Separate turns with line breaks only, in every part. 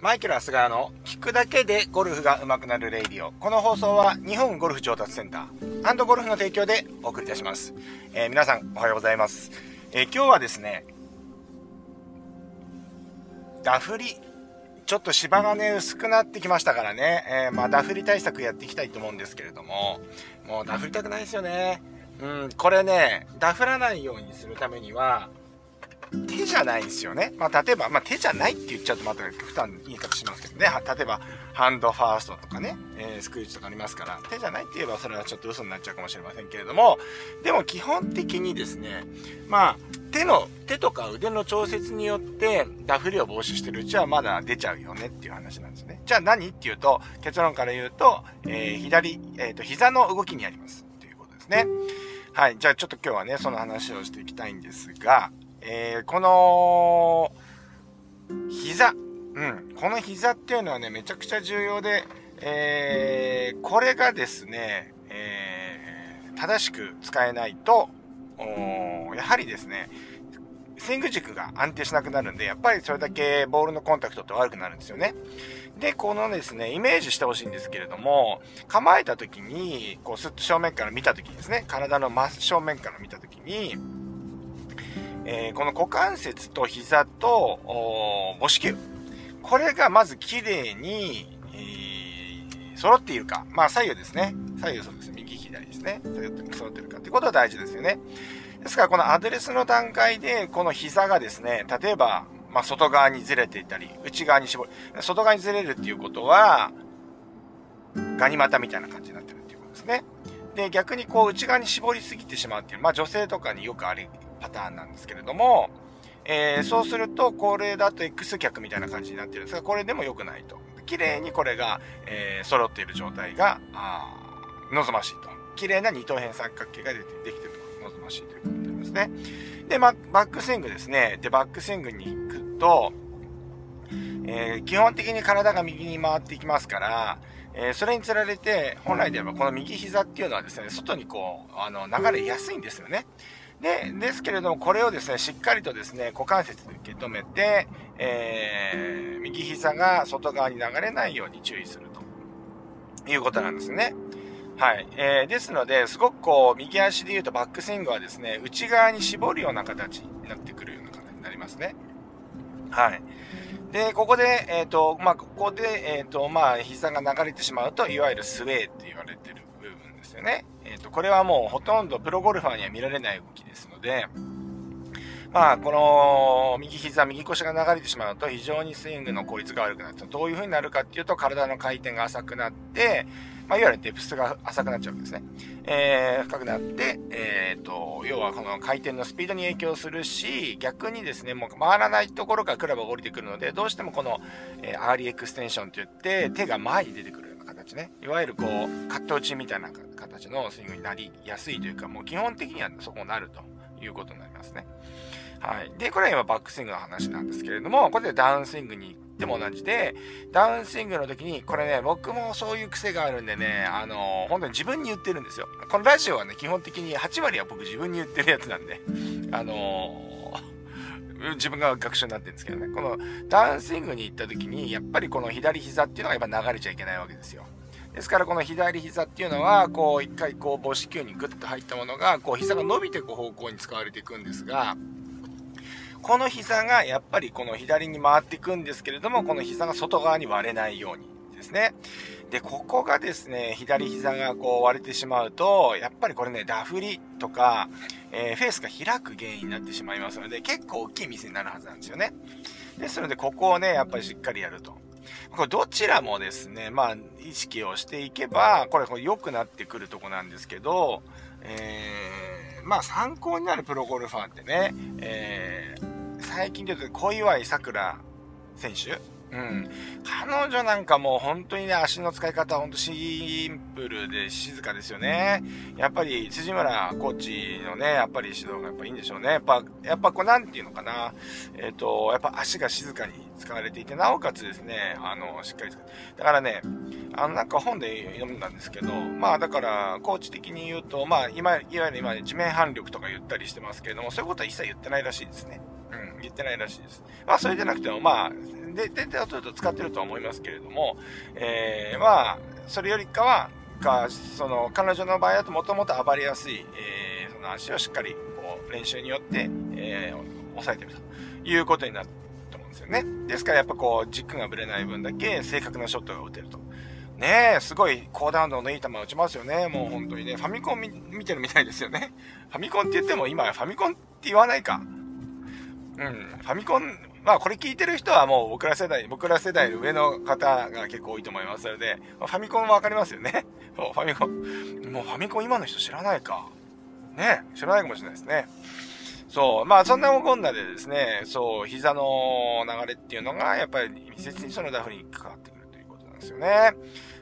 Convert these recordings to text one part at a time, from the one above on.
マイケル・アスガーの聞くだけでゴルフが上手くなる Radio。この放送は日本ゴルフ上達センターゴルフの提供でお送りいたします。えー、皆さんおはようございます。えー、今日はですね、ダフり、ちょっと芝がね、薄くなってきましたからね、えー、まあダフり対策やっていきたいと思うんですけれども、もうダフりたくないですよね。うん、これね、ダフらないようにするためには、手じゃないんですよね。まあ、例えば、まあ、手じゃないって言っちゃうとまた普段言い方しますけどね。例えば、ハンドファーストとかね、えー、スクイッチとかありますから、手じゃないって言えばそれはちょっと嘘になっちゃうかもしれませんけれども、でも基本的にですね、まあ、手の、手とか腕の調節によってダフりを防止してるうちはまだ出ちゃうよねっていう話なんですね。じゃあ何っていうと、結論から言うと、えー、左、えっ、ー、と、膝の動きにあります。ということですね。はい。じゃあちょっと今日はね、その話をしていきたいんですが、えー、この、膝。うん。この膝っていうのはね、めちゃくちゃ重要で、えー、これがですね、えー、正しく使えないと、やはりですね、スイング軸が安定しなくなるんで、やっぱりそれだけボールのコンタクトって悪くなるんですよね。で、このですね、イメージしてほしいんですけれども、構えた時に、こう、スッと正面から見た時にですね、体の真正面から見た時に、えー、この股関節と膝と母子球。これがまず綺麗に、えー、揃っているか。まあ左右ですね。左右そうです。右左ですね。揃ってるかってことは大事ですよね。ですからこのアドレスの段階で、この膝がですね、例えば、まあ外側にずれていたり、内側に絞る。外側にずれるっていうことは、ガニ股みたいな感じになってるっていうことですね。で、逆にこう内側に絞りすぎてしまうっていう、まあ女性とかによくありパターンなんですけれども、えー、そうすると、これだと X 脚みたいな感じになってるんですが、これでも良くないと。綺麗にこれが、えー、揃っている状態が、あ望ましいと。綺麗な二等辺三角形ができてると、望ましいということになりますね。で、バックスイングですね。で、バックスイングに行くと、えー、基本的に体が右に回っていきますから、えー、それにつられて、本来であればこの右膝っていうのはですね、外にこう、あの、流れやすいんですよね。で、ですけれども、これをですね、しっかりとですね、股関節で受け止めて、えー、右膝が外側に流れないように注意するということなんですね。はい。えー、ですので、すごくこう、右足で言うとバックスイングはですね、内側に絞るような形になってくるような形になりますね。はい。で、ここで、えっ、ー、と、まあ、ここで、えっ、ー、と、まあ、膝が流れてしまうと、いわゆるスウェーって言われてるよね。えっ、ー、と、これはもうほとんどプロゴルファーには見られない動きですので、まあ、この、右膝、右腰が流れてしまうと非常にスイングの効率が悪くなって、どういう風になるかっていうと、体の回転が浅くなって、まあ、いわゆるデプスが浅くなっちゃうわけですね。えー、深くなって、え、ー、と、要はこの回転のスピードに影響するし、逆にですね、もう回らないところからクラブが降りてくるので、どうしてもこの、えー、 early extension といって、手が前に出てくる形ね。いわゆるこう、カット打ちみたいな形のスイングになりやすいというか、もう基本的にはそこになるということになりますね。はい。で、これは今バックスイングの話なんですけれども、これでダウンスイングにでも同じで、ダウンスイングの時に、これね、僕もそういう癖があるんでね、あのー、本当に自分に言ってるんですよ。このラジオはね、基本的に8割は僕自分に言ってるやつなんで、あのー、自分が学習になってるんですけどね、このダウンスイングに行った時に、やっぱりこの左膝っていうのがやっぱ流れちゃいけないわけですよ。ですからこの左膝っていうのは、こう一回こう母子球にグッと入ったものが、こう膝が伸びていく方向に使われていくんですが、この膝がやっぱりこの左に回っていくんですけれども、この膝が外側に割れないようにですね。で、ここがですね、左膝がこう割れてしまうと、やっぱりこれね、ダフリとか、えー、フェースが開く原因になってしまいますので、結構大きいミスになるはずなんですよね。ですので、ここをね、やっぱりしっかりやると。これどちらもですね、まあ、意識をしていけば、これ、これ良くなってくるとこなんですけど、えー、まあ参考になるプロゴルファーってね、えー、最近で言うと小祝さくら選手うん。彼女なんかもう本当にね、足の使い方は本当シンプルで静かですよね。やっぱり辻村コーチのね、やっぱり指導がやっぱいいんでしょうね。やっぱ、やっぱこうなんていうのかな。えっ、ー、と、やっぱ足が静かに使われていて、なおかつですね、あの、しっかりだからね、あの、なんか本で読んだんですけど、まあだから、コーチ的に言うと、まあ今、いわゆる今、地面反力とか言ったりしてますけれども、そういうことは一切言ってないらしいですね。うん、言ってないらしいです。まあそれじゃなくても、まあ、で、で、で、と使ってるとは思いますけれども、えー、まあ、それよりかは、か、その、彼女の場合だともともと暴れやすい、えー、その足をしっかり、こう、練習によって、えー、抑えてるということになると思うんですよね。ですからやっぱこう、軸がぶれない分だけ正確なショットが打てると。ねえ、すごい高弾道のいい球打ちますよね。もう本当にね。ファミコン見てるみたいですよね。ファミコンって言っても今ファミコンって言わないか。うん。ファミコン、まあこれ聞いてる人はもう僕ら世代、僕ら世代の上の方が結構多いと思いますので、まあ、ファミコンはわかりますよね。ファミコン。もうファミコン今の人知らないか。ね知らないかもしれないですね。そう。まあ、そんなもこんなでですね、そう、膝の流れっていうのが、やっぱり密接にそのダフに関わってくるですよね。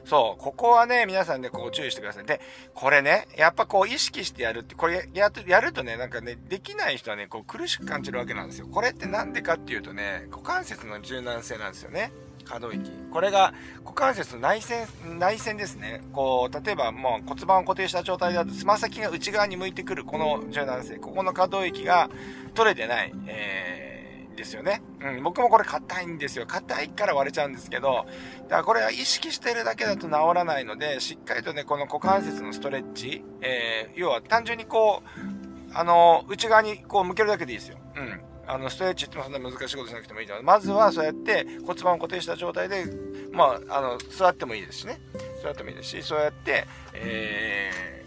そう、ここはね、皆さんね、ここ注意してください。で、これね、やっぱこう意識してやるって、これややるとね、なんかね、できない人はね、こう苦しく感じるわけなんですよ。これってなんでかっていうとね、股関節の柔軟性なんですよね。可動域。これが股関節の内線、内線ですね。こう、例えばもう骨盤を固定した状態だと、つま先が内側に向いてくるこの柔軟性、ここの可動域が取れてない、えーですよね。うん、僕もこれ硬いんですよ。硬いから割れちゃうんですけど、だからこれは意識してるだけだと治らないので、しっかりとね、この股関節のストレッチ、えー、要は単純にこう、あの、内側にこう向けるだけでいいですよ。うん。あの、ストレッチってそんな難しいことしなくてもいいので、まずはそうやって骨盤を固定した状態で、まあ、あの、座ってもいいですしね。座ってもいいですし、そうやって、えー、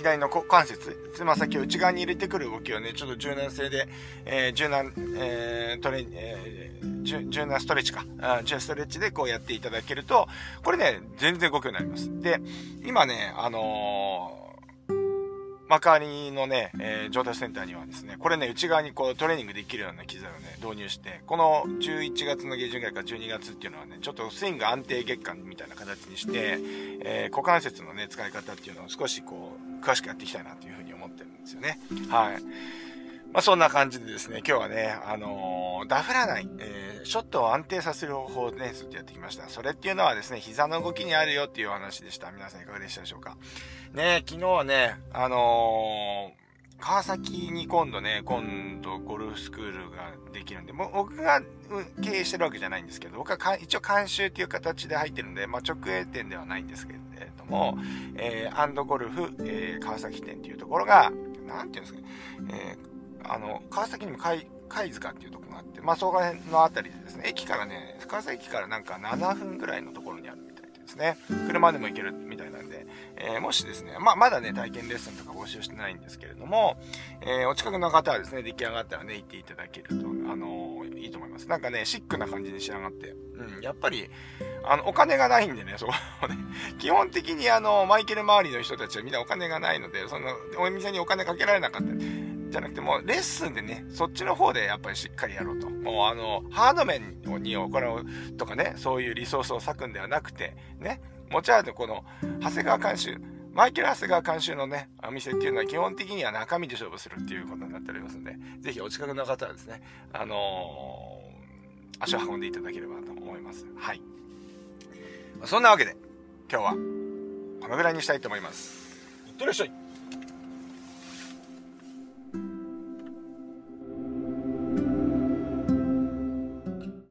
左の股関節、つま先を内側に入れてくる動きをね、ちょっと柔軟性で、えー、柔軟、えー、トレ、えー、柔軟ストレッチか、あ柔軟ストレッチでこうやっていただけると、これね、全然動くようになります。で、今ね、あのー幕張のね、えー、上達センターにはですね、これね、内側にこうトレーニングできるような機材をね、導入して、この11月の下旬ぐらいから12月っていうのはね、ちょっとスイング安定月間みたいな形にして、えー、股関節のね、使い方っていうのを少しこう、詳しくやっていきたいなというふうに思ってるんですよね。はい。まあ、そんな感じでですね、今日はね、あのー、ダフらない、えー、ショットを安定させる方法をね、ずっとやってきました。それっていうのはですね、膝の動きにあるよっていうお話でした。皆さんいかがでしたでしょうか？ね、昨日はね、あのー、川崎に今度ね、今度ゴルフスクールができるんで、もう僕が経営してるわけじゃないんですけど、僕は一応監修っていう形で入ってるんで、まあ、直営店ではないんですけれども、えー、アンドゴルフ、えー、川崎店っていうところが、なんていうんですかね、えーあの、川崎にも貝、貝塚っていうところがあって、まあ、そこら辺のあたりでですね、駅からね、川崎駅からなんか7分ぐらいのところにあるみたいですね、車でも行けるみたい、えー、もしですね、まあ、まだね、体験レッスンとか募集してないんですけれども、えー、お近くの方はですね、出来上がったらね、行っていただけると、あのー、いいと思います。なんかね、シックな感じに仕上がって、うん、やっぱり、あの、お金がないんでね、そこね、基本的にあの、マイケル周りの人たちはみんなお金がないので、その、お店にお金かけられなかった。じゃなくてもうレッスンでね、そっちの方でやっぱりしっかりやろうと。もうあの、ハード面に行うとかね、そういうリソースを割くんではなくて、ね、もちろんこの、長谷川監修、マイケル・長谷川監修のね、お店っていうのは基本的には中身で勝負するっていうことになっておりますので、ぜひお近くの方はですね、あのー、足を運んでいただければと思います。はい。そんなわけで、今日は、このぐらいにしたいと思います。いってらっしゃい